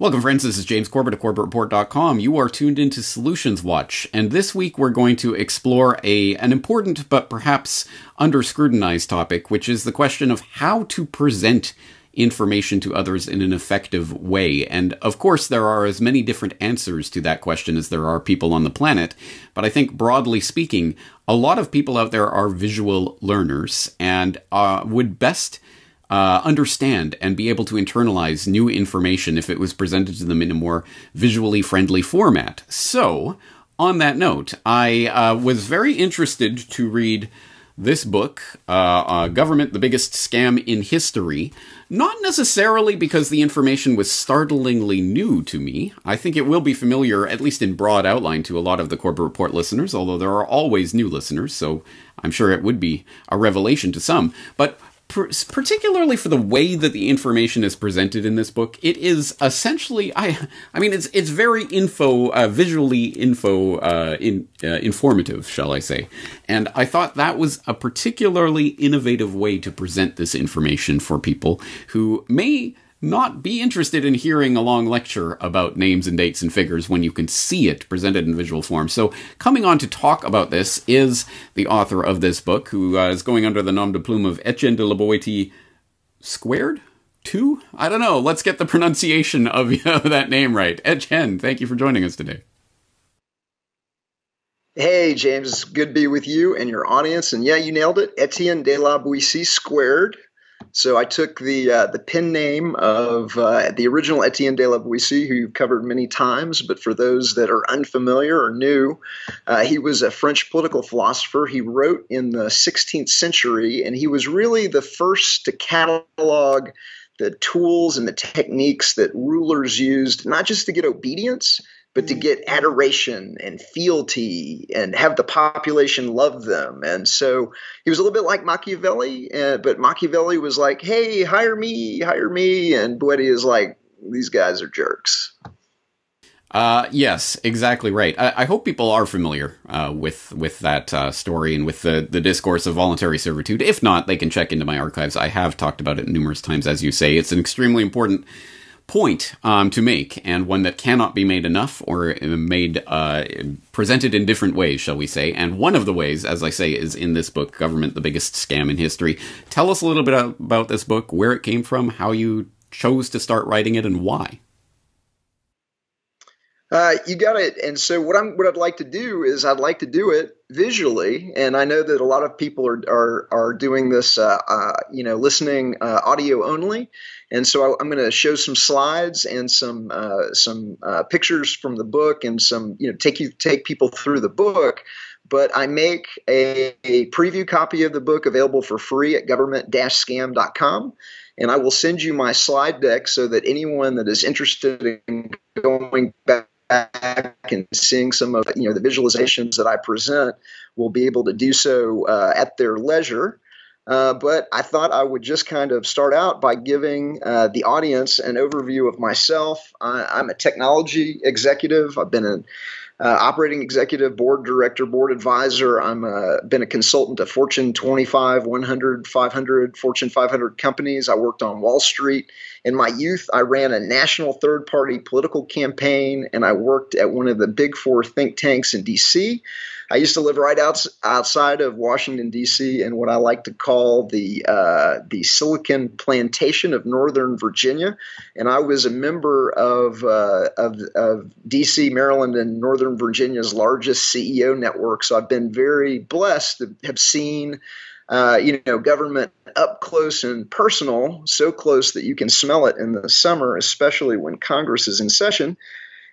Welcome, friends. This is James Corbett of CorbettReport.com. You are tuned into Solutions Watch, and this week we're going to explore a an important but perhaps under scrutinized topic, which is the question of how to present information to others in an effective way. And of course, there are as many different answers to that question as there are people on the planet. But I think, broadly speaking, a lot of people out there are visual learners and uh, would best uh, understand and be able to internalize new information if it was presented to them in a more visually friendly format. So, on that note, I uh, was very interested to read this book, uh, uh, Government, the Biggest Scam in History, not necessarily because the information was startlingly new to me. I think it will be familiar, at least in broad outline, to a lot of the Corbett Report listeners, although there are always new listeners, so I'm sure it would be a revelation to some. But particularly for the way that the information is presented in this book, it is essentially I I mean it's it's very info uh, visually info uh, in, uh, informative, shall I say? And I thought that was a particularly innovative way to present this information for people who may not be interested in hearing a long lecture about names and dates and figures when you can see it presented in visual form. So, coming on to talk about this is the author of this book, who uh, is going under the nom de plume of Etienne de la Boétie squared. Two? I don't know. Let's get the pronunciation of that name right. Etienne, thank you for joining us today. Hey, James. Good to be with you and your audience. And yeah, you nailed it. Etienne de la Boétie squared. So I took the uh, the pen name of uh, the original Etienne de la Boétie, who you've covered many times. But for those that are unfamiliar or new, uh, he was a French political philosopher. He wrote in the 16th century, and he was really the first to catalog the tools and the techniques that rulers used, not just to get obedience, but to mm-hmm. get adoration and fealty and have the population love them. And so he was a little bit like Machiavelli, uh, but Machiavelli was like, hey, hire me, hire me. And Boétie is like, these guys are jerks. Uh, yes, exactly right. I, I, hope people are familiar uh, with with that uh, story and with the, the discourse of voluntary servitude. If not, they can check into my archives. I have talked about it numerous times, as you say. It's an extremely important point um, to make, and one that cannot be made enough or uh, made uh, presented in different ways, shall we say. And one of the ways, as I say, is in this book, Government, the Biggest Scam in History. Tell us a little bit about this book, where it came from, how you chose to start writing it, and why. Uh, you got it. And so what I'm what I'd like to do is I'd like to do it visually, and I know that a lot of people are are, are doing this, uh, uh, you know, listening uh, audio only. And so I, am going to show some slides and some uh, some uh, pictures from the book and some you know take you take people through the book. But I make a, a preview copy of the book available for free at government-scam.com and I will send you my slide deck so that anyone that is interested in going back and seeing some of you know the visualizations that I present will be able to do so uh, at their leisure. Uh, but I thought I would just kind of start out by giving uh, the audience an overview of myself. I, am a technology executive. I've been an uh, operating executive, board director, board advisor. I'm a, been a consultant to Fortune 25, 100, 500, Fortune 500 companies. I worked on Wall Street. In my youth, I ran a national third party political campaign and I worked at one of the big four think tanks in DC. I used to live right out, outside of Washington D.C. in what I like to call the uh, the Silicon Plantation of Northern Virginia, and I was a member of uh, of, of D.C., Maryland, and Northern Virginia's largest CEO network. So I've been very blessed to have seen. Uh, you know, government up close and personal, so close that you can smell it in the summer, especially when Congress is in session.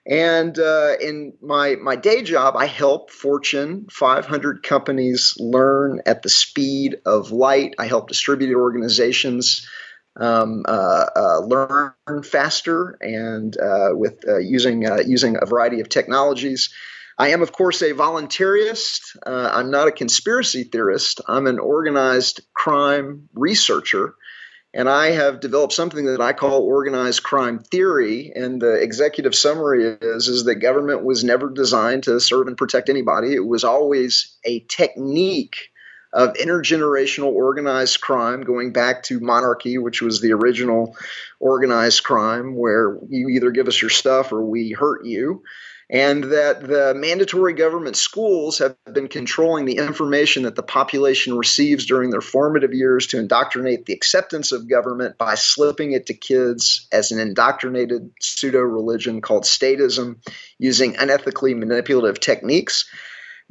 And uh, in my my day job, I help Fortune 500 companies learn at the speed of light. I help distributed organizations um, uh, uh, learn faster and uh, with uh, using uh, using a variety of technologies. I am, of course, a voluntarist. I'm not a conspiracy theorist. I'm an organized crime researcher. And I have developed something that I call organized crime theory. And the executive summary is, is that government was never designed to serve and protect anybody. It was always a technique of intergenerational organized crime, going back to monarchy, which was the original organized crime, where you either give us your stuff or we hurt you and that the mandatory government schools have been controlling the information that the population receives during their formative years to indoctrinate the acceptance of government by slipping it to kids as an indoctrinated pseudo religion called statism using unethically manipulative techniques.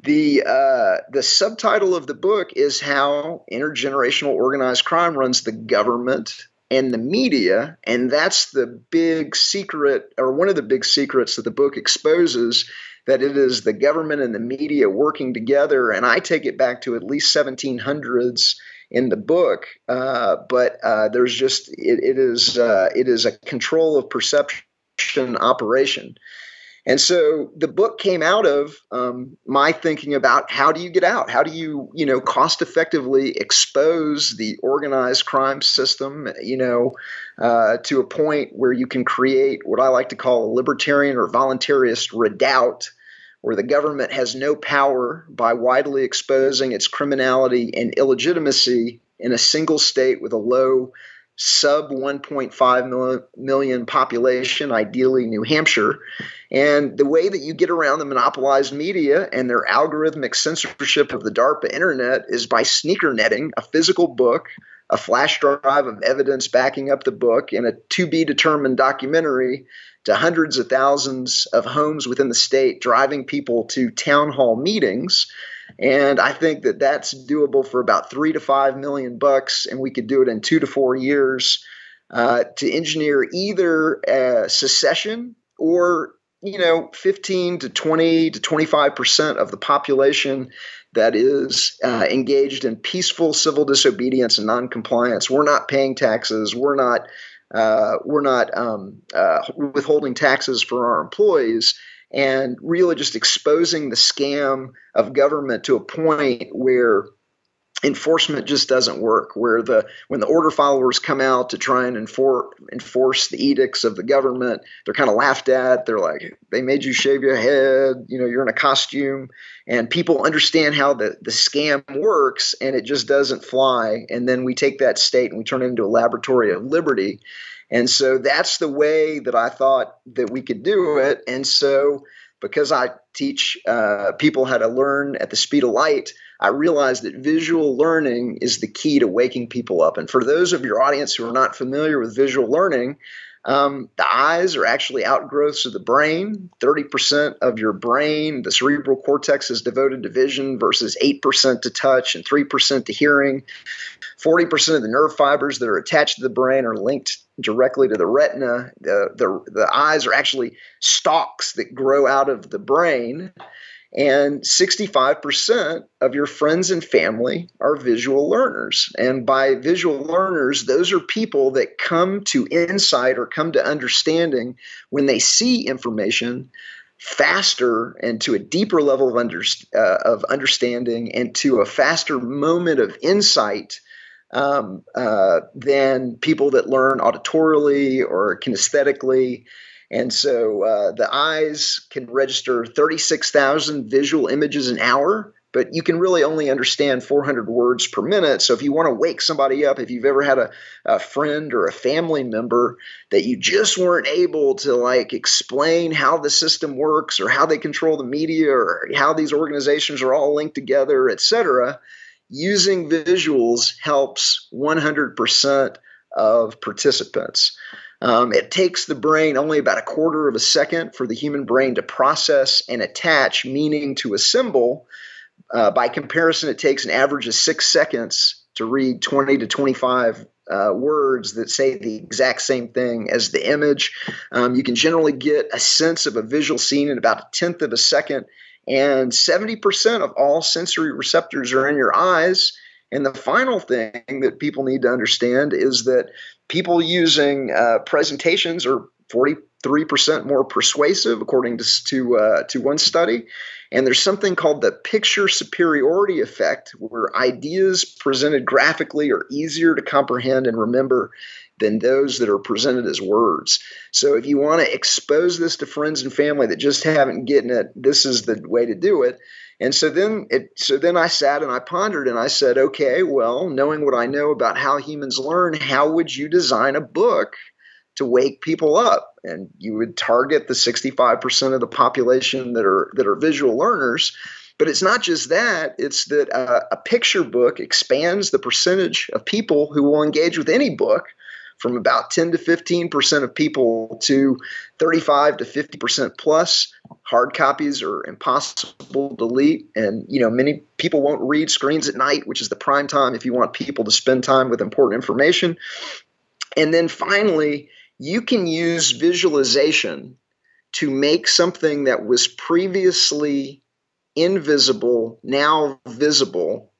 The uh, the subtitle of the book is how intergenerational organized crime runs the government and the media. And that's the big secret, or one of the big secrets that the book exposes that it is the government and the media working together. And I take it back to at least 1700s in the book. Uh, but uh, there's just, it, it is, uh, it is a control of perception operation. And so the book came out of um, my thinking about how do you get out? How do you, you know, cost effectively expose the organized crime system, you know, uh, to a point where you can create what I like to call a libertarian or voluntarist redoubt, where the government has no power by widely exposing its criminality and illegitimacy in a single state with a low sub 1.5 million population, ideally New Hampshire. And the way that you get around the monopolized media and their algorithmic censorship of the DARPA internet is by sneaker netting a physical book, a flash drive of evidence backing up the book, and a to be determined documentary to hundreds of thousands of homes within the state, driving people to town hall meetings and I think that that's doable for about three to five million bucks, and we could do it in two to four years uh, to engineer either secession or you know 15 to 20 to 25 percent of the population that is uh, engaged in peaceful civil disobedience and noncompliance. We're not paying taxes. We're not uh, we're not um, uh, withholding taxes for our employees and really just exposing the scam of government to a point where enforcement just doesn't work where the when the order followers come out to try and enforce enforce the edicts of the government they're kind of laughed at. They're like they made you shave your head. You know you're in a costume. And people understand how the the scam works and it just doesn't fly. And then we take that state and we turn it into a laboratory of liberty and so that's the way that I thought that we could do it. And so because I teach uh, people how to learn at the speed of light, I realized that visual learning is the key to waking people up. And for those of your audience who are not familiar with visual learning, um, the eyes are actually outgrowths of the brain. 30% of your brain, the cerebral cortex, is devoted to vision versus 8% to touch and 3% to hearing. 40% of the nerve fibers that are attached to the brain are linked directly to the retina. The, the, the eyes are actually stalks that grow out of the brain. And 65% of your friends and family are visual learners. And by visual learners, those are people that come to insight or come to understanding when they see information faster and to a deeper level of, under, uh, of understanding and to a faster moment of insight um, uh, than people that learn auditorily or kinesthetically. And so uh, the eyes can register 36,000 visual images an hour, but you can really only understand 400 words per minute. So if you want to wake somebody up, if you've ever had a, a friend or a family member that you just weren't able to like explain how the system works or how they control the media or how these organizations are all linked together, et cetera, using visuals helps 100% of participants. Um, it takes the brain only about a quarter of a second for the human brain to process and attach meaning to a symbol. Uh, by comparison, it takes an average of six seconds to read 20 to 25 uh, words that say the exact same thing as the image. Um, you can generally get a sense of a visual scene in about a tenth of a second, and 70% of all sensory receptors are in your eyes. And the final thing that people need to understand is that people using uh, presentations are 43% more persuasive, according to to, uh, to one study. And there's something called the picture superiority effect, where ideas presented graphically are easier to comprehend and remember than those that are presented as words. So if you want to expose this to friends and family that just haven't getting it, this is the way to do it. And so then it so then I sat and I pondered and I said, okay, well, knowing what I know about how humans learn, how would you design a book to wake people up? And you would target the 65% of the population that are that are visual learners. But it's not just that, it's that uh, a picture book expands the percentage of people who will engage with any book from about 10 to 15% of people to 35 to 50% plus. Hard copies are impossible to delete. And, you know, many people won't read screens at night, which is the prime time if you want people to spend time with important information. And then finally, you can use visualization to make something that was previously invisible now visible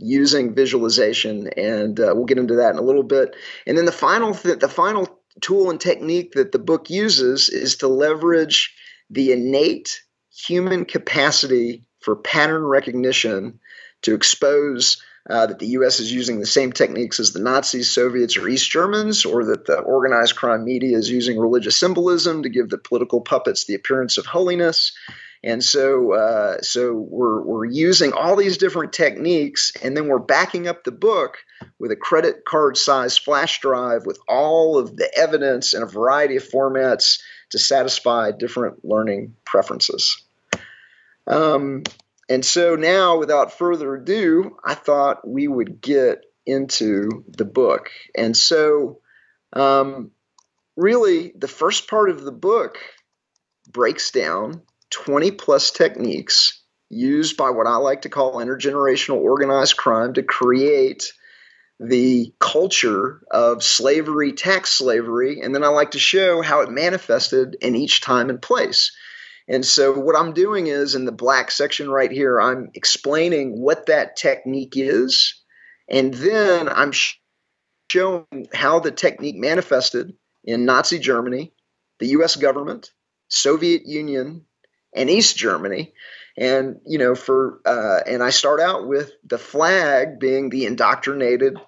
using visualization, and uh, we'll get into that in a little bit. And then the final th- the final tool and technique that the book uses is to leverage the innate human capacity for pattern recognition to expose uh, that the U.S. is using the same techniques as the Nazis, Soviets, or East Germans, or that the organized crime media is using religious symbolism to give the political puppets the appearance of holiness. And so, uh, so we're we're using all these different techniques, and then we're backing up the book with a credit card size flash drive with all of the evidence in a variety of formats to satisfy different learning preferences. Um, and so now, without further ado, I thought we would get into the book. And so, um, really, the first part of the book breaks down 20 plus techniques used by what I like to call intergenerational organized crime to create the culture of slavery, tax slavery, and then I like to show how it manifested in each time and place. And so, what I'm doing is in the black section right here, I'm explaining what that technique is, and then I'm showing how the technique manifested in Nazi Germany, the US government, Soviet Union, and East Germany. And you know, for uh, and I start out with the flag being the indoctrinated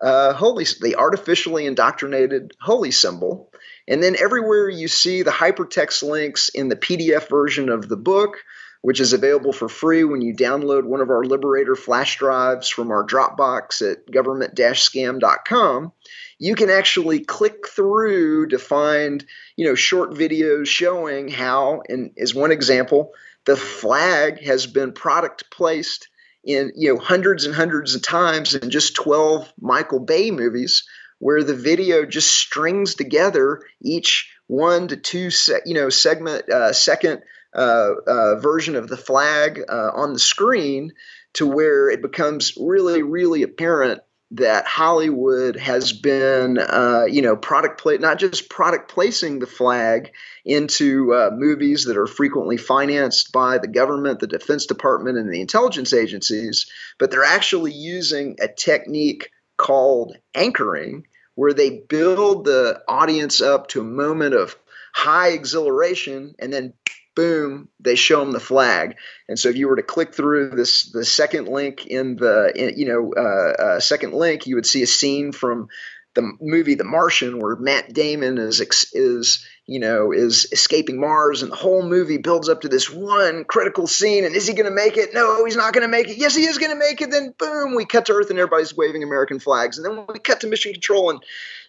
uh, holy, the artificially indoctrinated holy symbol. And then everywhere you see the hypertext links in the PDF version of the book, which is available for free when you download one of our Liberator flash drives from our Dropbox at government-scam.com you can actually click through to find you know short videos showing how and as one example the flag has been product placed in you know hundreds and hundreds of times in just 12 michael bay movies where the video just strings together each one to two se- you know segment uh, second uh, uh, version of the flag uh, on the screen to where it becomes really really apparent that Hollywood has been, uh, you know, product play not just product placing the flag into uh, movies that are frequently financed by the government, the Defense Department, and the intelligence agencies, but they're actually using a technique called anchoring, where they build the audience up to a moment of high exhilaration and then boom, they show them the flag. And so if you were to click through this, the second link in the, in, you know, uh, uh, second link, you would see a scene from the movie The Martian where Matt Damon is is you know is escaping Mars and the whole movie builds up to this one critical scene and is he going to make it? No, he's not going to make it. Yes, he is going to make it. Then boom, we cut to Earth and everybody's waving American flags. And then we cut to Mission Control and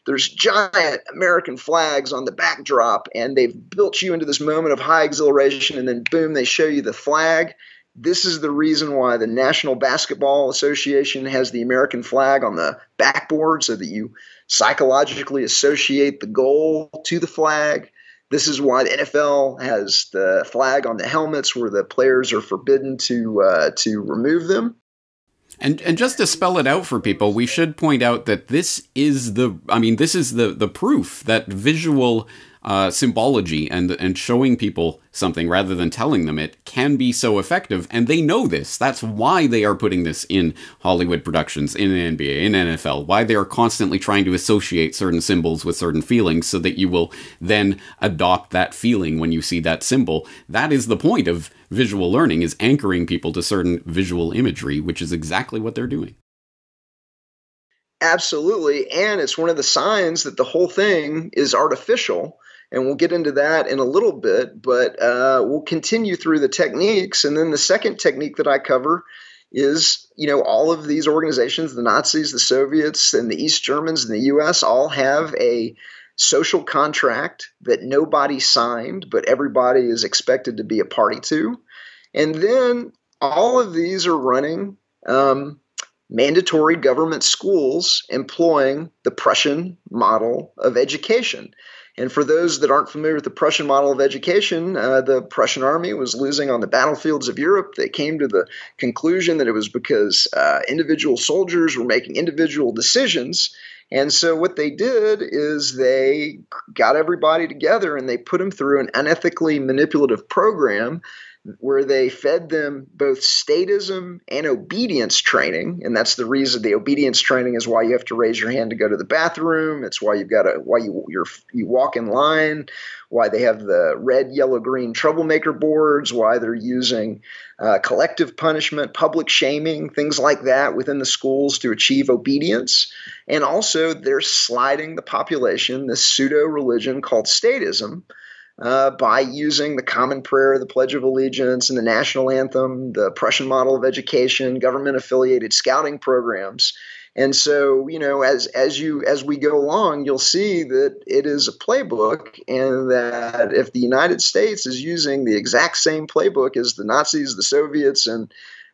there's giant American flags on the backdrop, and they've built you into this moment of high exhilaration, and then boom, they show you the flag. This is the reason why the National Basketball Association has the American flag on the backboard so that you psychologically associate the goal to the flag. This is why the NFL has the flag on the helmets where the players are forbidden to uh, to remove them. And and just to spell it out for people, we should point out that this is the I mean this is the the proof that visual uh, symbology and and showing people something rather than telling them it can be so effective, and they know this. That's why they are putting this in Hollywood productions, in NBA, in NFL. Why they are constantly trying to associate certain symbols with certain feelings, so that you will then adopt that feeling when you see that symbol. That is the point of visual learning: is anchoring people to certain visual imagery, which is exactly what they're doing. Absolutely. And it's one of the signs that the whole thing is artificial. And we'll get into that in a little bit, but uh, we'll continue through the techniques. And then the second technique that I cover is, you know, all of these organizations, the Nazis, the Soviets, and the East Germans and the US, all have a social contract that nobody signed, but everybody is expected to be a party to. And then all of these are running um, mandatory government schools employing the Prussian model of education. And for those that aren't familiar with the Prussian model of education, uh, the Prussian army was losing on the battlefields of Europe. They came to the conclusion that it was because uh, individual soldiers were making individual decisions. And so what they did is they got everybody together and they put them through an unethically manipulative program where they fed them both statism and obedience training. And that's the reason the obedience training is why you have to raise your hand to go to the bathroom. It's why you've got to why you you you walk in line. Why they have the red yellow green troublemaker boards. Why they're using uh, collective punishment public shaming things like that within the schools to achieve obedience. And also they're sliding the population this pseudo religion called statism uh, by using the Common Prayer, the Pledge of Allegiance, and the national anthem, the Prussian model of education, government affiliated scouting programs. And so, you know, as as you as we go along, you'll see that it is a playbook, and that if the United States is using the exact same playbook as the Nazis, the Soviets, and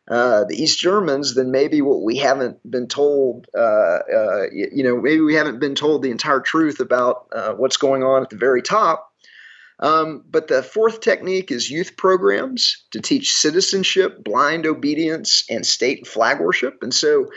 uh, the East Germans, then maybe what we haven't been told, uh, uh, you know, maybe we haven't been told the entire truth about uh, what's going on at the very top. Um, but the fourth technique is youth programs to teach citizenship, blind obedience, and state flag worship. And so,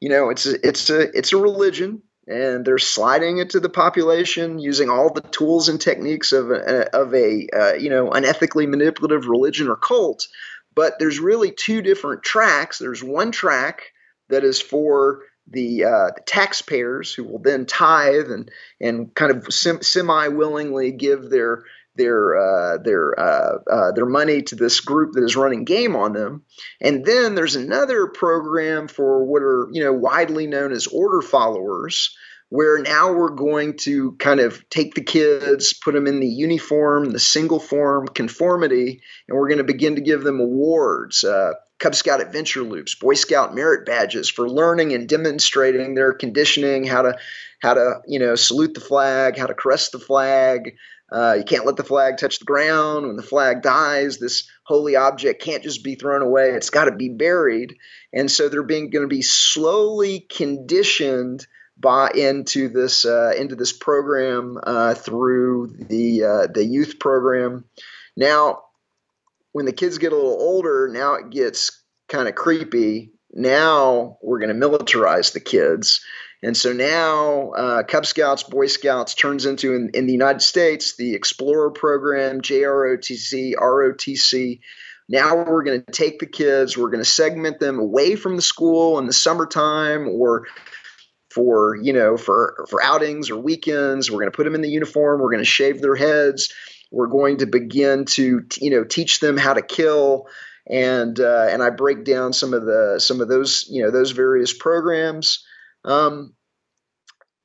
you know, it's a, it's a it's a religion, and they're sliding it to the population using all the tools and techniques of a, of a uh, you know unethically manipulative religion or cult. But there's really two different tracks. There's one track that is for the, uh, the, taxpayers who will then tithe and and kind of sem- semi willingly give their their uh, their uh, uh, their money to this group that is running game on them. And then there's another program for what are you know widely known as order followers, where now we're going to kind of take the kids, put them in the uniform, the single form conformity, and we're going to begin to give them awards. Uh, Cub Scout adventure loops, Boy Scout merit badges for learning and demonstrating their conditioning, how to how to you know salute the flag, how to caress the flag, uh, you can't let the flag touch the ground. When the flag dies, this holy object can't just be thrown away. It's got to be buried. And so they're being going to be slowly conditioned into this uh, into this program uh, through the uh, the youth program. Now, when the kids get a little older, now it gets kind of creepy. Now we're going to militarize the kids and so now uh, Cub Scouts, Boy Scouts turns into, in, in the United States, the Explorer program, JROTC, ROTC. Now we're going to take the kids, we're going to segment them away from the school in the summertime or for you know for for outings or weekends. We're going to put them in the uniform we're going to shave their heads. We're going to begin to you know teach them how to kill. And uh, and I break down some of the some of those you know those various programs um,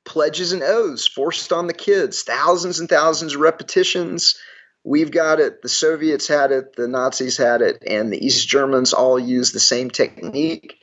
pledges and oaths forced on the kids, thousands and thousands of repetitions. We've got it. The Soviets had it. The Nazis had it, and the East Germans all used the same technique.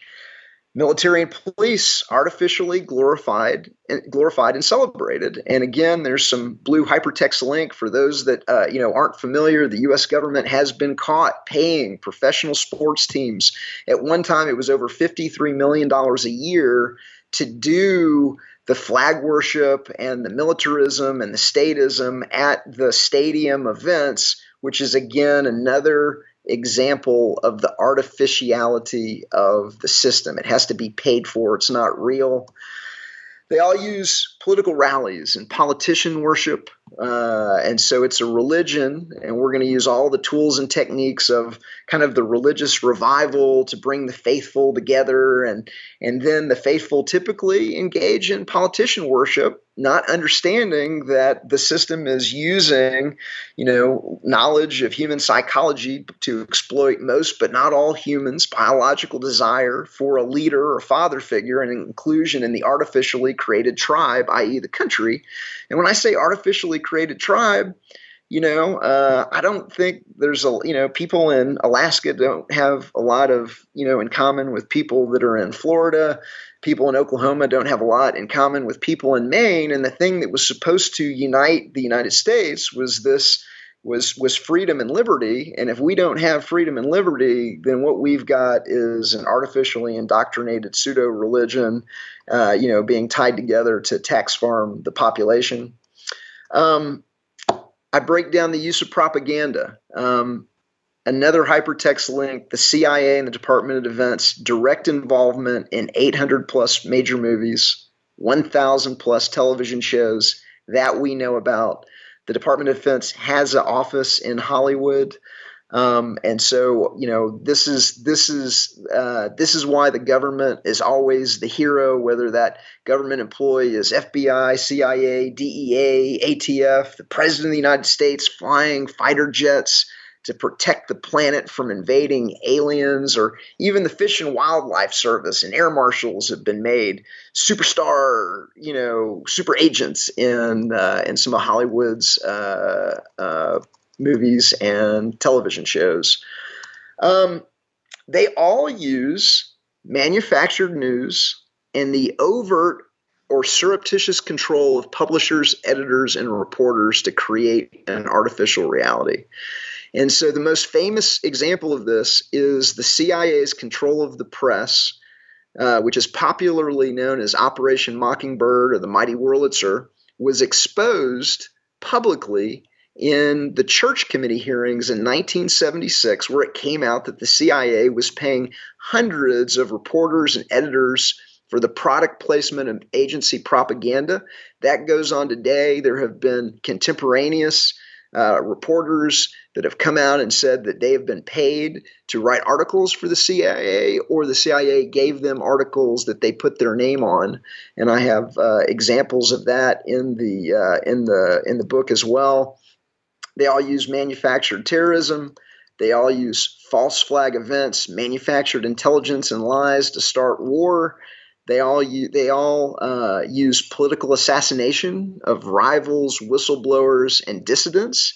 Military and police artificially glorified, glorified and celebrated. And again, there's some blue hypertext link for those that uh, you know aren't familiar. The U.S. government has been caught paying professional sports teams. At one time, it was over 53 million dollars a year to do the flag worship and the militarism and the statism at the stadium events, which is again another example of the artificiality of the system. It has to be paid for, it's not real. They all use political rallies and politician worship. Uh, and so it's a religion, and we're going to use all the tools and techniques of kind of the religious revival to bring the faithful together. And, and then the faithful typically engage in politician worship not understanding that the system is using, you know, knowledge of human psychology to exploit most, but not all humans' biological desire for a leader or father figure and inclusion in the artificially created tribe, i.e., the country. And when I say artificially created tribe, you know, uh, I don't think there's a, you know, people in Alaska don't have a lot of, you know, in common with people that are in Florida. People in Oklahoma don't have a lot in common with people in Maine. And the thing that was supposed to unite the United States was this was was freedom and liberty. And if we don't have freedom and liberty, then what we've got is an artificially indoctrinated pseudo religion, uh, you know, being tied together to tax farm the population. Um, I break down the use of propaganda. Um, another hypertext link the CIA and the Department of Defense direct involvement in 800 plus major movies, 1,000 plus television shows that we know about. The Department of Defense has an office in Hollywood. Um, and so, you know, this is this is uh, this is why the government is always the hero, whether that government employee is FBI, CIA, DEA, ATF, the President of the United States flying fighter jets to protect the planet from invading aliens, or even the Fish and Wildlife Service and air marshals have been made superstar, you know, super agents in uh, in some of Hollywood's uh, uh movies and television shows. Um, they all use manufactured news and the overt or surreptitious control of publishers, editors, and reporters to create an artificial reality. And so the most famous example of this is the CIA's control of the press, uh, which is popularly known as Operation Mockingbird or the Mighty Wurlitzer, was exposed publicly in the church committee hearings in 1976, where it came out that the CIA was paying hundreds of reporters and editors for the product placement of agency propaganda. That goes on today. There have been contemporaneous uh, reporters that have come out and said that they have been paid to write articles for the CIA, or the CIA gave them articles that they put their name on. And I have uh, examples of that in the uh, in the in the book as well. They all use manufactured terrorism. They all use false flag events, manufactured intelligence, and lies to start war. They all they all uh, use political assassination of rivals, whistleblowers, and dissidents.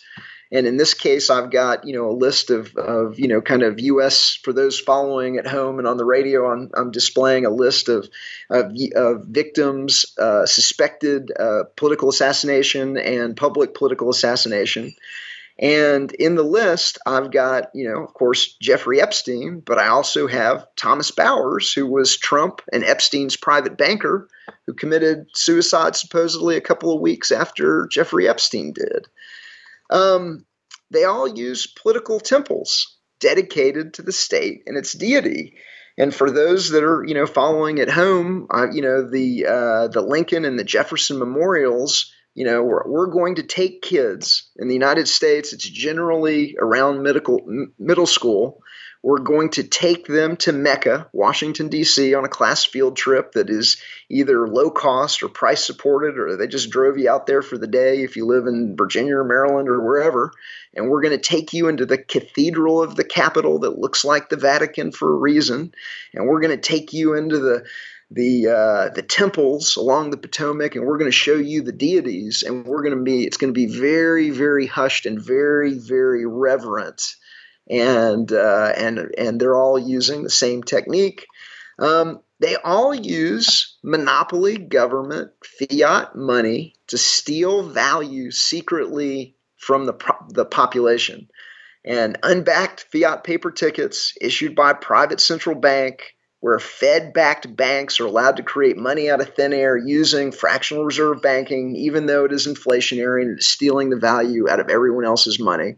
And in this case, I've got you know a list of, of you know kind of U.S. for those following at home and on the radio. I'm, I'm displaying a list of of, of victims uh, suspected uh, political assassination and public political assassination. And in the list, I've got, you know, of course, Jeffrey Epstein, but I also have Thomas Bowers, who was Trump and Epstein's private banker, who committed suicide supposedly a couple of weeks after Jeffrey Epstein did. Um, they all use political temples dedicated to the state and its deity. And for those that are, you know, following at home, uh, you know, the uh, the Lincoln and the Jefferson memorials, you know, we're, we're going to take kids in the United States. It's generally around middle middle school, we're going to take them to Mecca, Washington, D.C., on a class field trip that is either low cost or price supported, or they just drove you out there for the day if you live in Virginia or Maryland or wherever. And we're going to take you into the cathedral of the capital that looks like the Vatican for a reason. And we're going to take you into the the uh, the temples along the Potomac, and we're going to show you the deities, and we're going to be it's going to be very very hushed and very very reverent and uh, and and they're all using the same technique. Um, they all use monopoly government fiat money to steal value secretly from the the population, and unbacked fiat paper tickets issued by private central bank. Where Fed backed banks are allowed to create money out of thin air using fractional reserve banking, even though it is inflationary and it's stealing the value out of everyone else's money.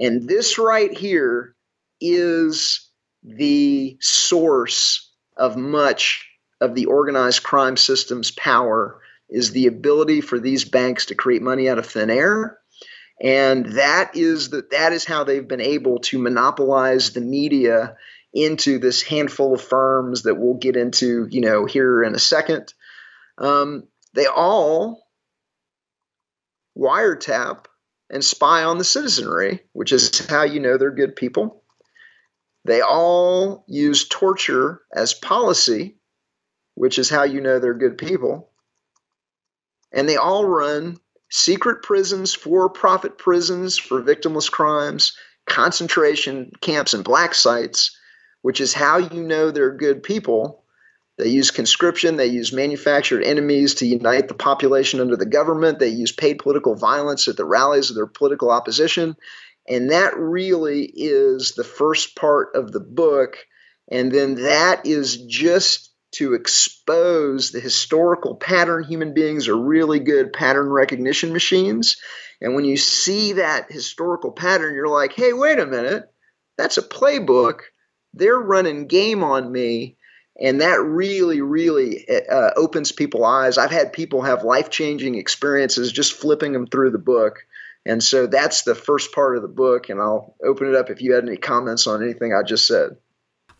And this right here is the source of much of the organized crime system's power is the ability for these banks to create money out of thin air. And that is the, that is how they've been able to monopolize the media into this handful of firms that we'll get into you know here in a second. Um, they all wiretap, and spy on the citizenry, which is how you know they're good people. They all use torture as policy, which is how you know they're good people. And they all run secret prisons, for profit prisons for victimless crimes, concentration camps, and black sites, which is how you know they're good people. They use conscription, they use manufactured enemies to unite the population under the government, they use paid political violence at the rallies of their political opposition. And that really is the first part of the book. And then that is just to expose the historical pattern. Human beings are really good pattern recognition machines. And when you see that historical pattern, you're like, hey, wait a minute, that's a playbook. They're running game on me. And that really, really uh, opens people's eyes. I've had people have life changing experiences just flipping them through the book. And so that's the first part of the book. And I'll open it up if you had any comments on anything I just said.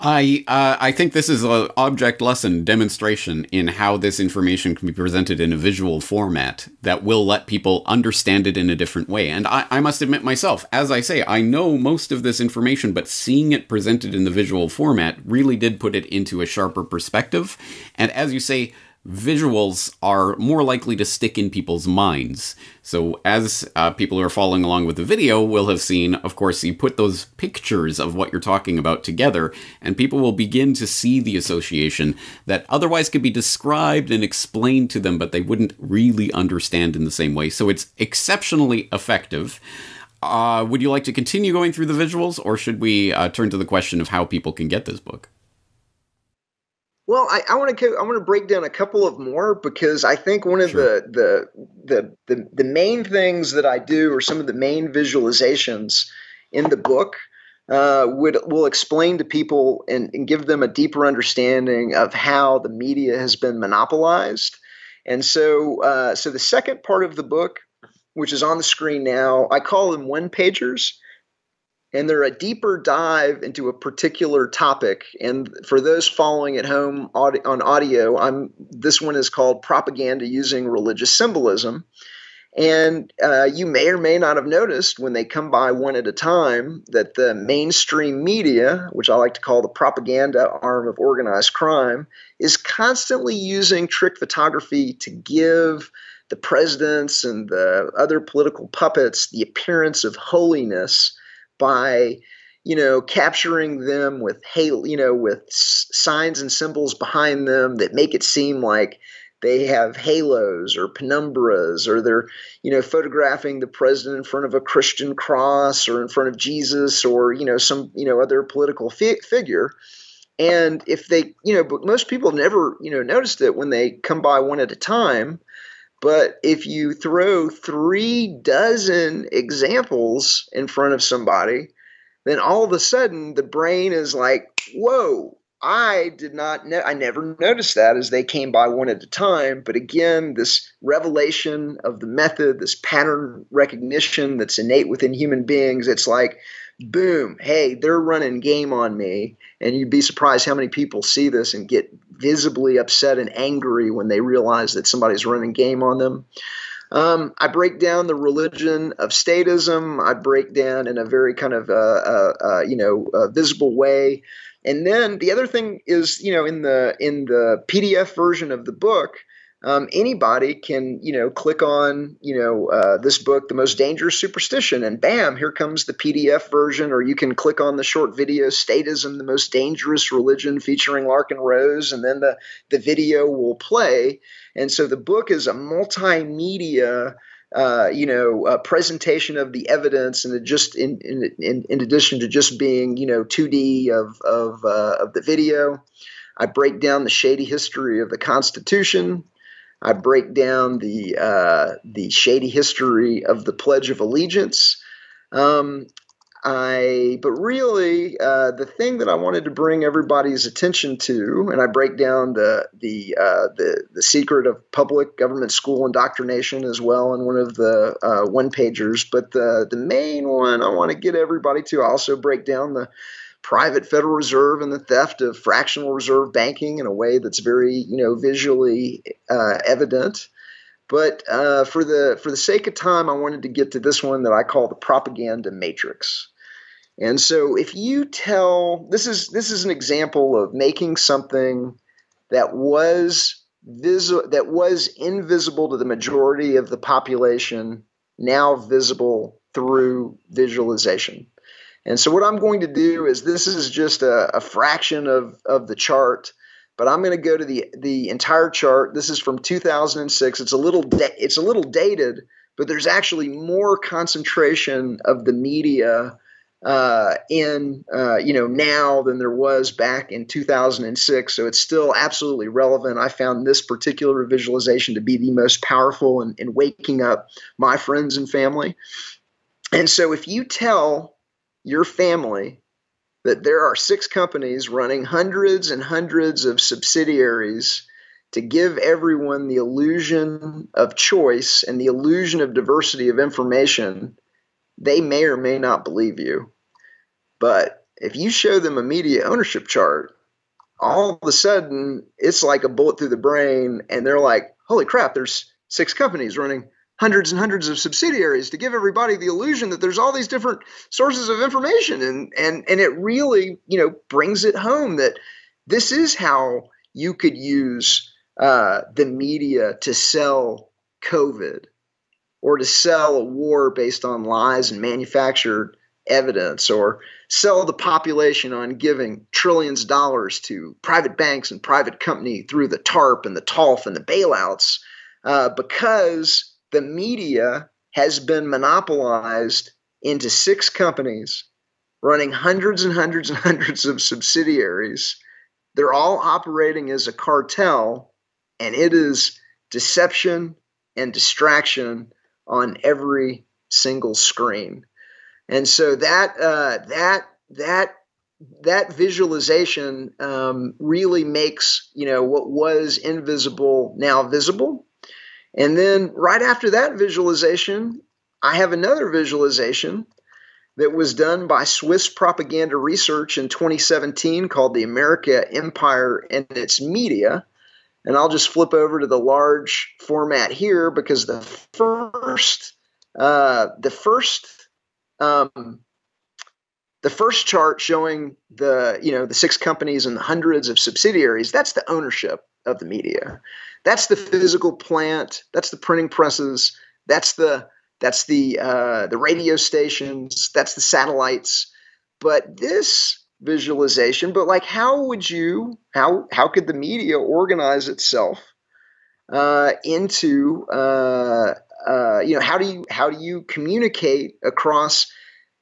I uh, I think this is an object lesson demonstration in how this information can be presented in a visual format that will let people understand it in a different way. And I, I must admit myself, as I say, I know most of this information, but seeing it presented in the visual format really did put it into a sharper perspective. And as you say, visuals are more likely to stick in people's minds. So, as uh, people who are following along with the video will have seen, of course, you put those pictures of what you're talking about together, and people will begin to see the association that otherwise could be described and explained to them, but they wouldn't really understand in the same way. So, it's exceptionally effective. Uh, would you like to continue going through the visuals, or should we uh, turn to the question of how people can get this book? Well, I, I want to I want to break down a couple of more because I think one of sure. the, the, the the the main things that I do or some of the main visualizations in the book uh, would will explain to people and, and, give them a deeper understanding of how the media has been monopolized. And so, uh, so the second part of the book, which is on the screen now, I call them one pagers and they're a deeper dive into a particular topic. And for those following at home on audio, I'm this one is called "Propaganda Using Religious Symbolism." And uh, you may or may not have noticed when they come by one at a time that the mainstream media, which I like to call the propaganda arm of organized crime, is constantly using trick photography to give the presidents and the other political puppets the appearance of holiness by you know capturing them with halo you know with signs and symbols behind them that make it seem like they have halos or penumbras or they're you know photographing the president in front of a christian cross or in front of jesus or you know some you know other political fi- figure. And if they you know but most people never you know noticed it when they come by one at a time but if you throw three dozen examples in front of somebody, then all of a sudden the brain is like, whoa, I did not know, I never noticed that as they came by one at a time. But again, this revelation of the method, this pattern recognition that's innate within human beings, it's like, boom, hey, they're running game on me. And you'd be surprised how many people see this and get visibly upset and angry when they realize that somebody's running game on them. Um, I break down the religion of statism. I break down in a very kind of uh, uh, uh, you know uh, visible way. And then the other thing is, you know, in the in the PDF version of the book, um, anybody can you know click on you know uh, this book the most dangerous superstition and bam here comes the pdf version or you can click on the short video statism the most dangerous religion featuring larken rose and then the the video will play and so the book is a multimedia uh, you know, a presentation of the evidence, and just in, in in, in addition to just being you know 2D of of uh, of the video, I break down the shady history of the Constitution. I break down the uh, the shady history of the Pledge of Allegiance. Um, I, but really, uh, the thing that I wanted to bring everybody's attention to, and I break down the the uh, the the secret of public government school indoctrination as well in one of the uh, one pagers. But the the main one I want to get everybody to, I also break down the private Federal Reserve and the theft of fractional reserve banking in a way that's very, you know, visually uh, evident. But uh, for the for the sake of time, I wanted to get to this one that I call the propaganda matrix. And so, if you tell this is this is an example of making something that was visi- that was invisible to the majority of the population now visible through visualization. And so what I'm going to do is this is just a, a fraction of, of the chart, but I'm going to go to the the entire chart. This is from 2006. It's a little da- it's a little dated, but there's actually more concentration of the media uh, in uh, you know now than there was back in 2006. So it's still absolutely relevant. I found this particular visualization to be the most powerful in, in waking up my friends and family. And so if you tell your family that there are six companies running hundreds and hundreds of subsidiaries to give everyone the illusion of choice and the illusion of diversity of information they may or may not believe you. But if you show them a media ownership chart, all of a sudden it's like a bullet through the brain, and they're like, holy crap, there's six companies running hundreds and hundreds of subsidiaries to give everybody the illusion that there's all these different sources of information. And and and it really you know brings it home that this is how you could use uh, the media to sell covid or to sell a war based on lies and manufactured evidence or sell the population on giving trillions of dollars to private banks and private company through the TARP and the TALF and the bailouts uh, because the media has been monopolized into six companies running hundreds and hundreds and hundreds of subsidiaries. They're all operating as a cartel, and it is deception and distraction on every single screen. And so that uh, that that that visualization um, really makes you know what was invisible now visible. And then right after that visualization, I have another visualization that was done by Swiss Propaganda Research in 2017 called The America Empire and Its Media. And I'll just flip over to the large format here because the first, uh, the first, um, the first chart showing the you know the six companies and the hundreds of subsidiaries that's the ownership of the media. That's the physical plant that's the printing presses that's the that's the uh, the radio stations that's the satellites. But this visualization, but like how would you how how could the media organize itself uh, into uh, uh, you know how do you how do you communicate across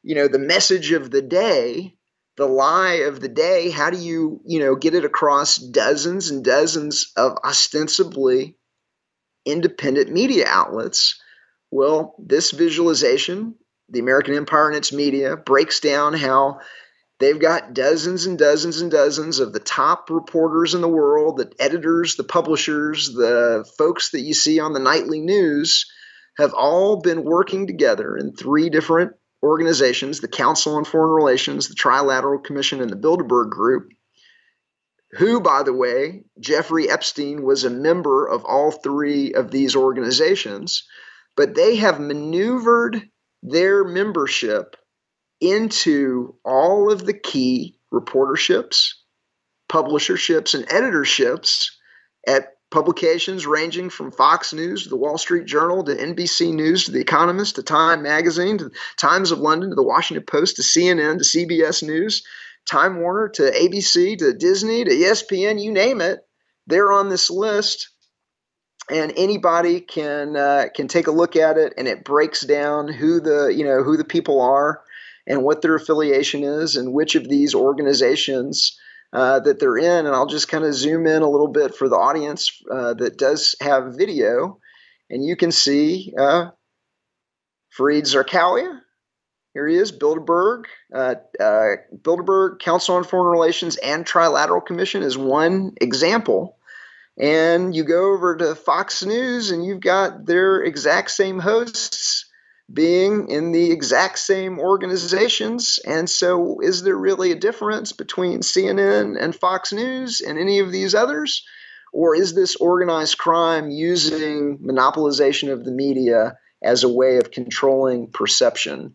you know the message of the day the lie of the day. How do you you know get it across dozens and dozens of ostensibly independent media outlets? Well this visualization the american empire and its media breaks down how They've got dozens and dozens and dozens of the top reporters in the world, the editors, the publishers, the folks that you see on the nightly news have all been working together in three different organizations the Council on Foreign Relations, the Trilateral Commission, and the Bilderberg Group. Who, by the way, Jeffrey Epstein was a member of all three of these organizations, but they have maneuvered their membership into all of the key reporterships, publisherships, and editorships at publications ranging from Fox News to the Wall Street Journal to NBC News to The Economist to Time Magazine to the Times of London to the Washington Post to CNN to CBS News, Time Warner to ABC to Disney to ESPN, you name it, they're on this list. And anybody can uh, can take a look at it, and it breaks down who the you know who the people are, and what their affiliation is and which of these organizations uh, that they're in. And I'll just kind of zoom in a little bit for the audience uh, that does have video. And you can see uh, Fareed. Here he is, Bilderberg. Uh, uh, Bilderberg Council on Foreign Relations and Trilateral Commission is one example. And you go over to Fox News and you've got their exact same hosts being in the exact same organizations. And so, is there really a difference between CNN and Fox News and any of these others? Or is this organized crime using monopolization of the media as a way of controlling perception?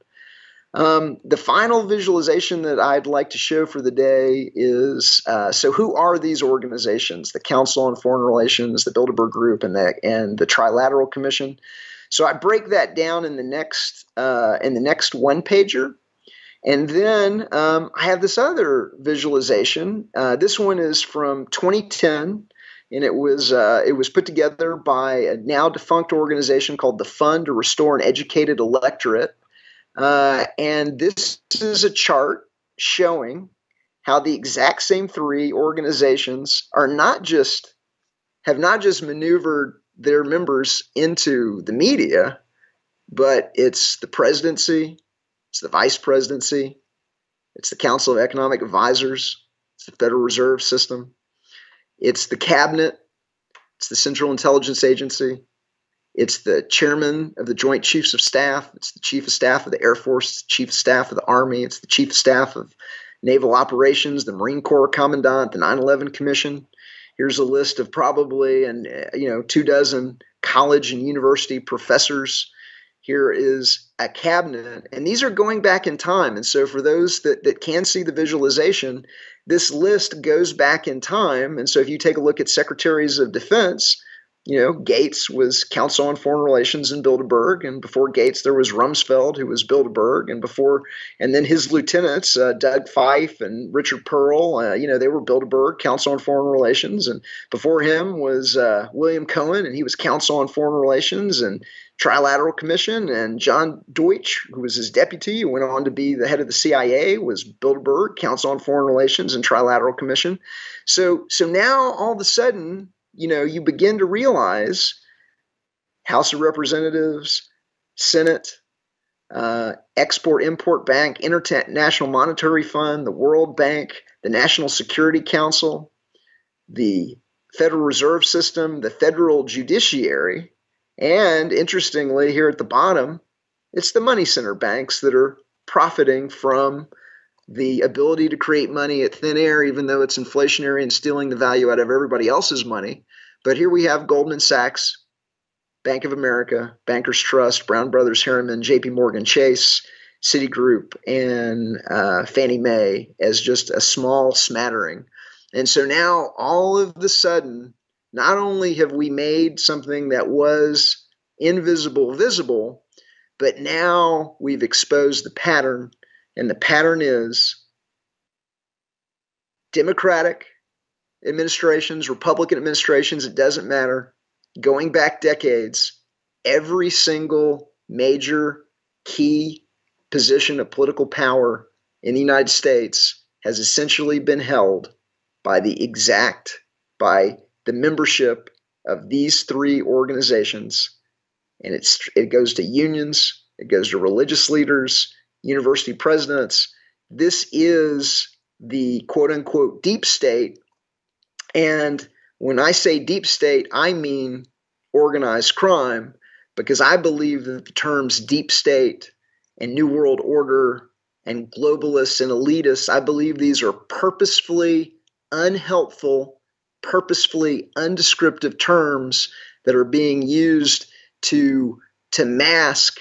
Um, the final visualization that I'd like to show for the day is uh, so who are these organizations? The Council on Foreign Relations, the Bilderberg Group, and the and the Trilateral Commission. So I break that down in the next uh, in the next one pager. And then um, I have this other visualization. Uh, this one is from 2010, and it was uh, it was put together by a now defunct organization called the Fund to Restore an Educated Electorate. Uh, and this is a chart showing how the exact same three organizations are not just have not just maneuvered their members into the media, but it's the presidency, it's the vice presidency, it's the Council of Economic Advisors, it's the Federal Reserve System, it's the cabinet, it's the Central Intelligence Agency, it's the chairman of the Joint Chiefs of Staff, it's the chief of staff of the Air Force, the chief of staff of the Army, it's the chief of staff of Naval Operations, the Marine Corps Commandant, the 9 11 Commission. Here's a list of probably and uh, you know two dozen college and university professors. Here is a cabinet and these are going back in time. And so for those that, that can see the visualization this list goes back in time. And so if you take a look at secretaries of defense you know, Gates was Council on Foreign Relations in Bilderberg, and before Gates there was Rumsfeld, who was Bilderberg, and before, and then his lieutenants, uh, Doug Feith and Richard Perle, uh, you know, they were Bilderberg, Council on Foreign Relations, and before him was uh, William Cohen, and he was Council on Foreign Relations and Trilateral Commission, and John Deutch, who was his deputy, who went on to be the head of the CIA, was Bilderberg, Council on Foreign Relations and Trilateral Commission. So, so now all of a sudden you know, you begin to realize House of Representatives, Senate, uh, Export Import Bank, International Monetary Fund, the World Bank, the National Security Council, the Federal Reserve System, the federal judiciary, and interestingly, here at the bottom, it's the money center banks that are profiting from the ability to create money at thin air, even though it's inflationary and stealing the value out of everybody else's money. But here we have Goldman Sachs, Bank of America, Bankers Trust, Brown Brothers Harriman, JP Morgan Chase, Citigroup, and uh, Fannie Mae as just a small smattering. And so now all of the sudden, not only have we made something that was invisible visible, but now we've exposed the pattern and the pattern is Democratic administrations, Republican administrations, it doesn't matter. Going back decades, every single major key position of political power in the United States has essentially been held by the exact, by the membership of these three organizations. And it's, it goes to unions, it goes to religious leaders, university presidents. This is the quote unquote deep state. And when I say deep state, I mean organized crime because I believe that the terms deep state and New World Order and globalists and elitists, I believe these are purposefully unhelpful, purposefully undescriptive terms that are being used to to mask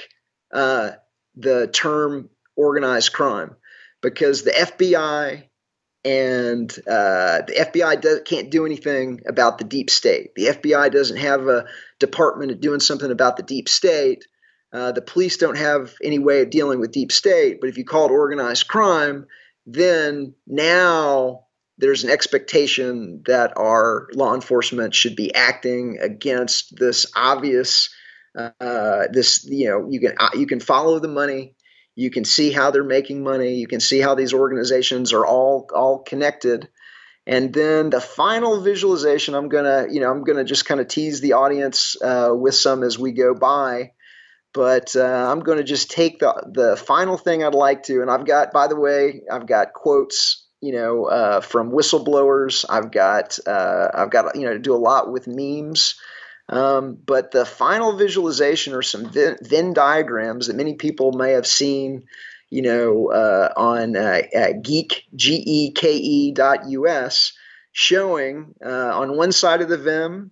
uh, the term organized crime because the FBI and uh, the FBI does, can't do anything about the deep state. The FBI doesn't have a department doing something about the deep state. Uh, the police don't have any way of dealing with deep state. But if you call it organized crime, then now there's an expectation that our law enforcement should be acting against this obvious uh, this you know you can uh, you can follow the money. You can see how they're making money. You can see how these organizations are all all connected. And then the final visualization i'm gonna you know i'm gonna just kind of tease the audience uh, with some as we go by. But uh, i'm gonna just take the the final thing i'd like to and i've got by the way i've got quotes you know uh, from whistleblowers. I've got uh, i've got you know to do a lot with memes um, but the final visualization are some Venn diagrams that many people may have seen, you know, uh, on uh, Geek, G-E-K-E dot U-S. showing uh, on one side of the Venn,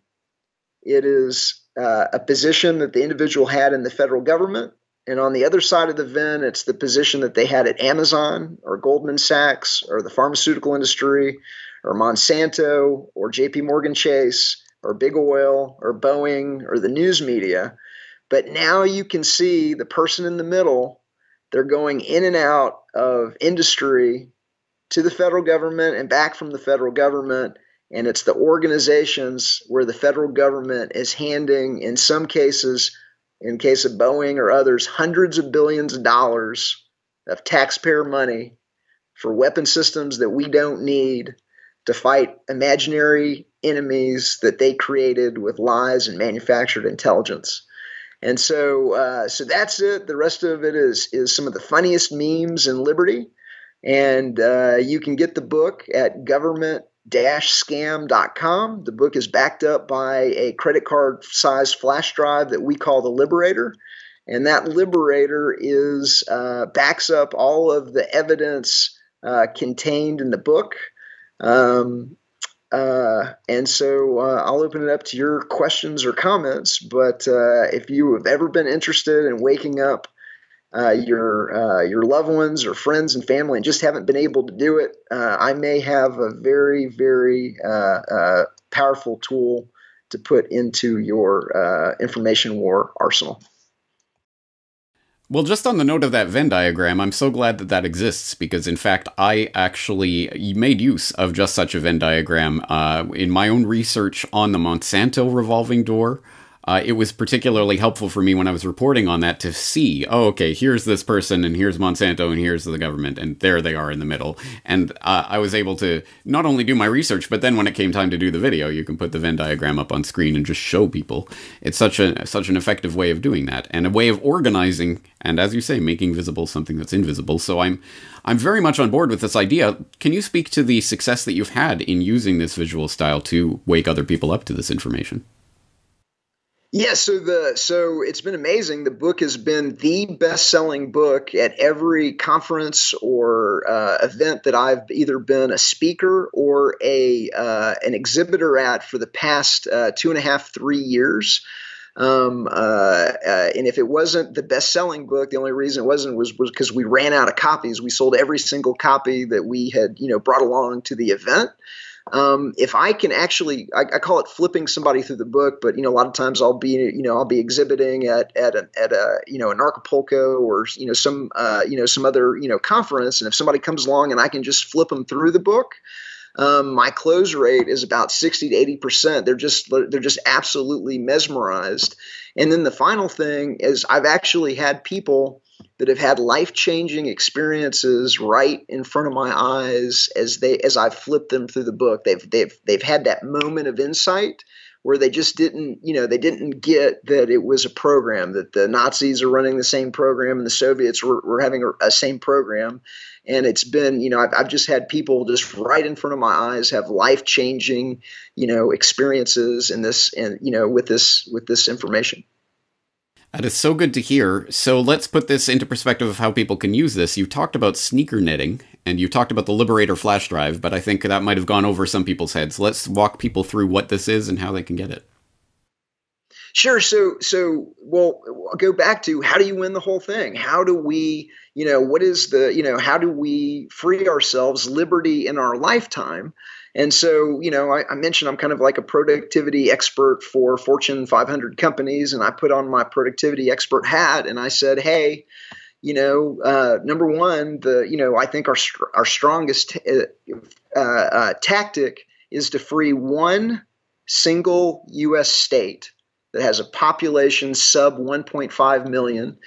it is uh, a position that the individual had in the federal government. And on the other side of the Venn, it's the position that they had at Amazon or Goldman Sachs or the pharmaceutical industry or Monsanto or JP Morgan Chase or Big Oil or Boeing or the news media. But now you can see the person in the middle, they're going in and out of industry to the federal government and back from the federal government. And it's the organizations where the federal government is handing, in some cases, in case of Boeing or others, hundreds of billions of dollars of taxpayer money for weapon systems that we don't need to fight imaginary enemies that they created with lies and manufactured intelligence. And so, uh, so that's it. The rest of it is is some of the funniest memes in Liberty, and uh, you can get the book at government-scam.com. The book is backed up by a credit card size flash drive that we call the Liberator, and that Liberator is uh, backs up all of the evidence uh, contained in the book. Um, uh, and so uh, I'll open it up to your questions or comments. But uh, if you have ever been interested in waking up uh, your uh, your loved ones or friends and family and just haven't been able to do it, uh, I may have a very very powerful tool to put into your information war arsenal. Well, just on the note of that Venn diagram, I'm so glad that that exists because, in fact, I actually made use of just such a Venn diagram uh, in my own research on the Monsanto revolving door. Uh, it was particularly helpful for me when I was reporting on that to see, oh, okay, here's this person, and here's Monsanto, and here's the government, and there they are in the middle. And uh, I was able to not only do my research, but then when it came time to do the video, you can put the Venn diagram up on screen and just show people. It's such a such an effective way of doing that, and a way of organizing, and as you say, making visible something that's invisible. So I'm I'm very much on board with this idea. Can you speak to the success that you've had in using this visual style to wake other people up to this information? Yeah, so the so it's been amazing. The book has been the best-selling book at every conference or uh, event that I've either been a speaker or a uh, an exhibitor at for the past uh, two and a half, three years. Um, uh, uh, and if it wasn't the best-selling book, the only reason it wasn't was was because we ran out of copies. We sold every single copy that we had, you know, brought along to the event. Um, if I can actually, I, I, call it flipping somebody through the book, but you know, a lot of times I'll be, you know, I'll be exhibiting at at a, at a you know Anarchapulco or you know some uh, you know some other you know conference, and if somebody comes along and I can just flip them through the book, um, my close rate is about 60 to 80 percent. They're just they're just absolutely mesmerized. And then the final thing is I've actually had people that have had life-changing experiences right in front of my eyes as they as I flip them through the book. They've they've they've had that moment of insight where they just didn't, you know, they didn't get that it was a program that the Nazis are running the same program and the Soviets were, were having a, a same program. And it's been, you know, I've, I've just had people just right in front of my eyes have life changing, you know, experiences in this, and you know, with this with this information. That is so good to hear. So let's put this into perspective of how people can use this. You talked about sneakernetting and you talked about the Liberator flash drive, but I think that might have gone over some people's heads. Let's walk people through what this is and how they can get it. Sure. So, so well, I'll go back to how do you win the whole thing? How do we, you know, what is the, you know, how do we free ourselves liberty in our lifetime? And so, you know, I, I, mentioned I'm kind of like a productivity expert for Fortune 500 companies, and I put on my productivity expert hat and I said, hey, you know, uh, number one, the you know, I think our our strongest uh, uh, uh, tactic is to free one single U.S. state that has a population sub 1.5 million.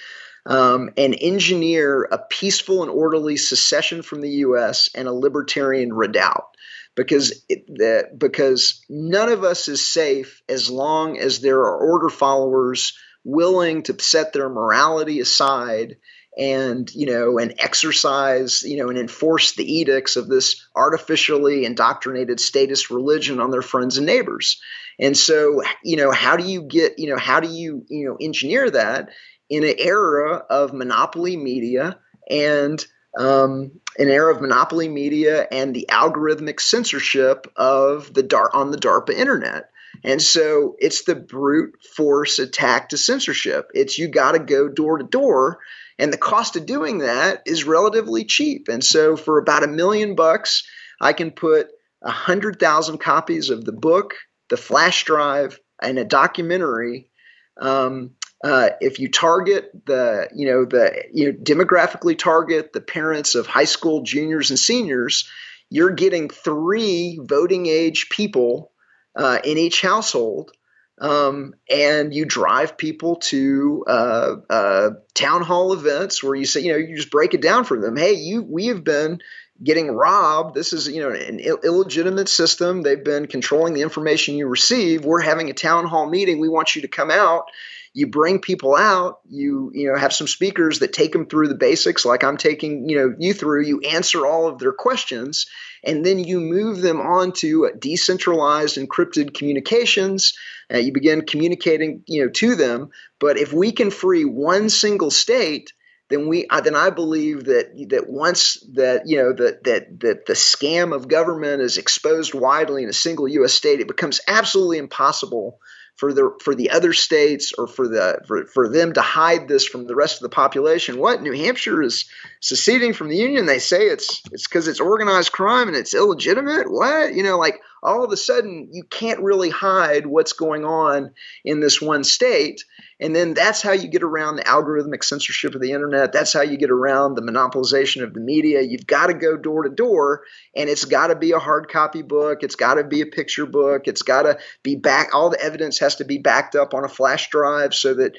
Um, and engineer a peaceful and orderly secession from the U.S. and a libertarian redoubt because it, because none of us is safe as long as there are order followers willing to set their morality aside and you know and exercise you know and enforce the edicts of this artificially indoctrinated statist religion on their friends and neighbors. And so you know how do you get you know how do you you know engineer that in an era of monopoly media and um, an era of monopoly media and the algorithmic censorship of the DAR- on the DARPA internet. And so it's the brute force attack to censorship. It's you got to go door to door, and the cost of doing that is relatively cheap. And so for about a million bucks, I can put a hundred thousand copies of the book, the flash drive, and a documentary um, uh, if you target the you know the you know demographically target the parents of high school juniors and seniors you're getting three voting age people uh, in each household um, and you drive people to uh, uh town hall events where you say you know you just break it down for them hey you we have been getting robbed. This is, you know, an Ill- illegitimate system. They've been controlling the information you receive. We're having a town hall meeting. We want you to come out. You bring people out. You, you know, have some speakers that take them through the basics, like I'm taking, you know, you through. You answer all of their questions, and then you move them on to decentralized encrypted communications. Uh, you begin communicating, you know, to them. But if we can free one single state then we then I believe that that once that you know that that that the scam of government is exposed widely in a single U.S. state, it becomes absolutely impossible for the for the other states or for the for, for them to hide this from the rest of the population. What New Hampshire is seceding from the union? They say it's it's because it's organized crime and it's illegitimate. What you know, like all of a sudden you can't really hide what's going on in this one state. And then that's how you get around the algorithmic censorship of the internet. That's how you get around the monopolization of the media. You've got to go door to door, and it's got to be a hard copy book. It's got to be a picture book. It's got to be back. All the evidence has to be backed up on a flash drive so that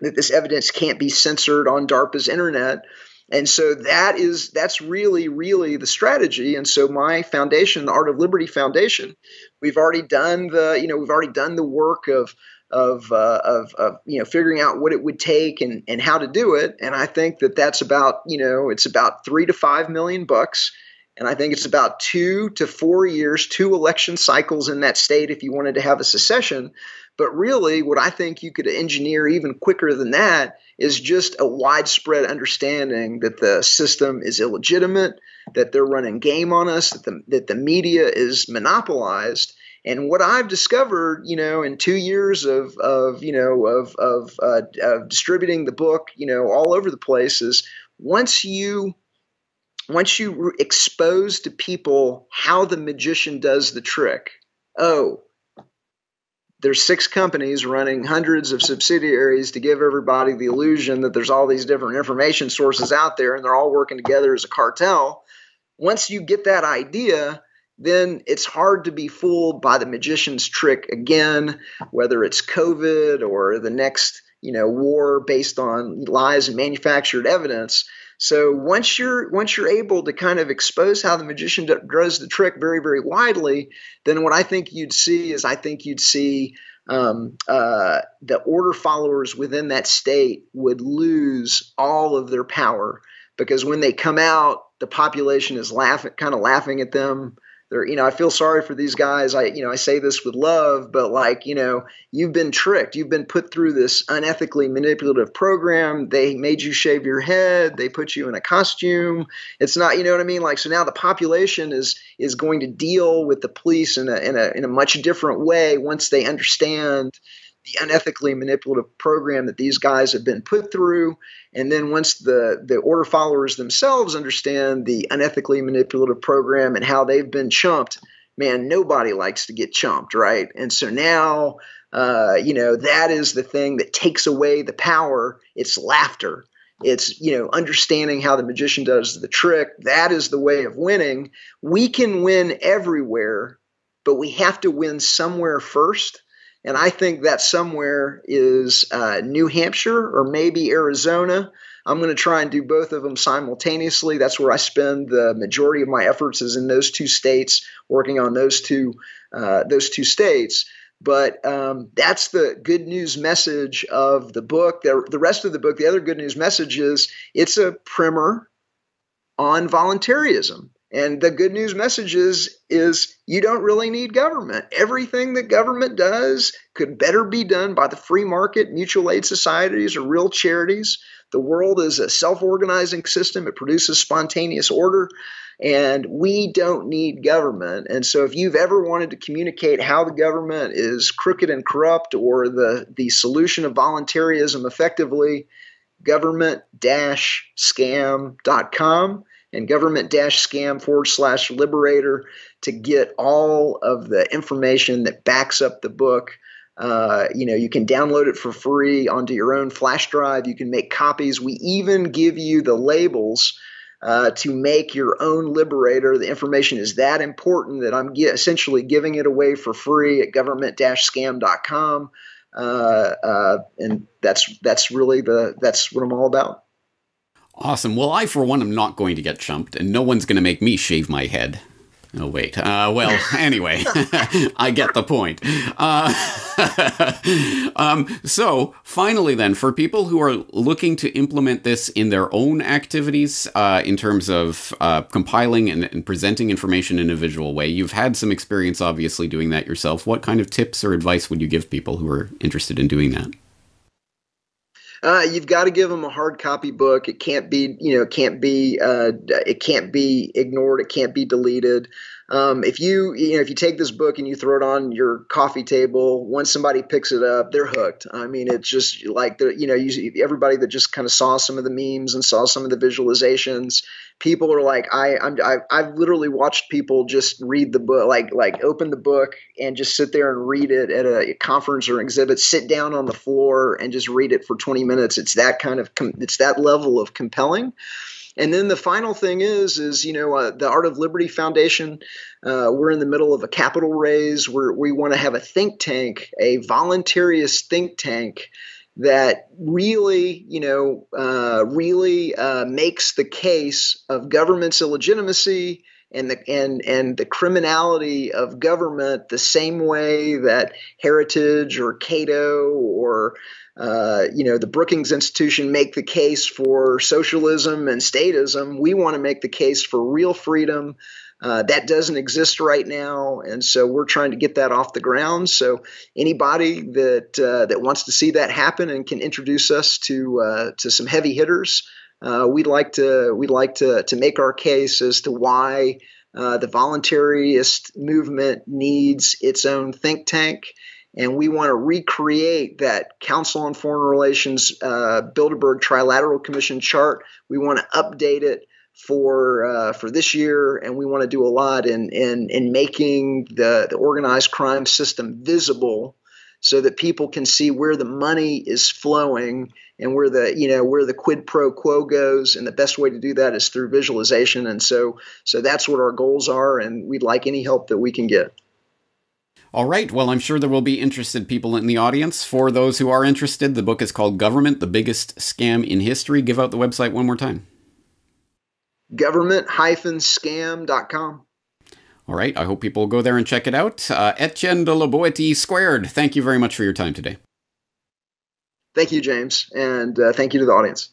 that this evidence can't be censored on DARPA's internet. And so that is that's really really the strategy. And so my foundation, the Art of Liberty Foundation, we've already done the you know we've already done the work of of, uh, of, of you know figuring out what it would take and, and how to do it. And I think that that's about you know it's about three to five million bucks. And I think it's about two to four years, two election cycles in that state if you wanted to have a secession. But really, what I think you could engineer even quicker than that is just a widespread understanding that the system is illegitimate, that they're running game on us, that the, that the media is monopolized. And what I've discovered, you know, in two years of, of you know, of, of, uh, of distributing the book, you know, all over the place is once you once you expose to people how the magician does the trick, oh, there's six companies running hundreds of subsidiaries to give everybody the illusion that there's all these different information sources out there and they're all working together as a cartel. Once you get that idea, then it's hard to be fooled by the magician's trick again, whether it's COVID or the next, you know, war based on lies and manufactured evidence. So once you're once you're able to kind of expose how the magician does the trick very very widely, then what I think you'd see is I think you'd see um, uh, the order followers within that state would lose all of their power because when they come out, the population is laughing, kind of laughing at them they're you know i feel sorry for these guys. I you know i say this with love but like you know you've been tricked. You've been put through this unethically manipulative program. They made you shave your head. They put you in a costume. It's not you know what i mean? Like so now the population is is going to deal with the police in a in a in a much different way once they understand the unethically manipulative program that these guys have been put through. And then once the, the order followers themselves understand the unethically manipulative program and how they've been chumped, man, nobody likes to get chumped, right? And so now, uh, you know, that is the thing that takes away the power. It's laughter. It's, you know, understanding how the magician does the trick. That is the way of winning. We can win everywhere, but we have to win somewhere first. And I think that somewhere is uh, New Hampshire or maybe Arizona. I'm going to try and do both of them simultaneously. That's where I spend the majority of my efforts is in those two states, working on those two uh, those two states. But um, that's the good news message of the book. The, the rest of the book, the other good news message is it's a primer on voluntarism. And the good news message is, is you don't really need government. Everything that government does could better be done by the free market, mutual aid societies, or real charities. The world is a self organizing system, it produces spontaneous order. And we don't need government. And so, if you've ever wanted to communicate how the government is crooked and corrupt or the, the solution of voluntarism effectively, government scam.com and government scam forward slash liberator to get all of the information that backs up the book. Uh, you know, you can download it for free onto your own flash drive. You can make copies. We even give you the labels uh, to make your own liberator. The information is that important that I'm essentially giving it away for free at government-scam.com. Uh, uh, and that's that's really the that's what I'm all about. Awesome. Well, I for one am not going to get chumped, and no one's going to make me shave my head. Oh wait. Uh, well, anyway, I get the point. Uh, um, so, finally, then, for people who are looking to implement this in their own activities, uh, in terms of uh, compiling and, and, presenting information in a visual way, you've had some experience, obviously, doing that yourself. What kind of tips or advice would you give people who are interested in doing that? Uh, you've got to give them a hard copy book. It can't be, you know, it can't be, uh, it can't be ignored. It can't be deleted. Um, if you you know if you take this book and you throw it on your coffee table, once somebody picks it up, they're hooked. I mean, it's just like the you know you, everybody that just kind of saw some of the memes and saw some of the visualizations. People are like, I I'm I, I've literally watched people just read the book, like like open the book and just sit there and read it at a conference or exhibit. Sit down on the floor and just read it for 20 minutes. It's that kind of it's that level of compelling. And then the final thing is, is you know, uh, the Art of Liberty Foundation. Uh, we're in the middle of a capital raise. We're, we want to have a think tank, a voluntarist think tank that really, you know, uh, really uh, makes the case of government's illegitimacy and the and and the criminality of government the same way that Heritage or Cato or uh, you know, the Brookings Institution make the case for socialism and statism. We want to make the case for real freedom. Uh, that doesn't exist right now, and so we're trying to get that off the ground. So anybody that uh, that wants to see that happen and can introduce us to uh, to some heavy hitters, uh, we'd like to we'd like to to make our case as to why the voluntarist movement needs its own think tank and we want to recreate that Council on Foreign Relations uh, Bilderberg Trilateral Commission chart. We want to update it for uh, for this year, and we want to do a lot in in in making the the organized crime system visible, so that people can see where the money is flowing and where the you know where the quid pro quo goes. And the best way to do that is through visualization. And so so that's what our goals are, and we'd like any help that we can get. All right. Well, I'm sure there will be interested people in the audience. For those who are interested, the book is called Government, the Biggest Scam in History. Give out the website one more time government-scam.com. All right. I hope people will go there and check it out. Uh, Etienne de la Boetie squared. Thank you very much for your time today. Thank you, James. And uh, thank you to the audience.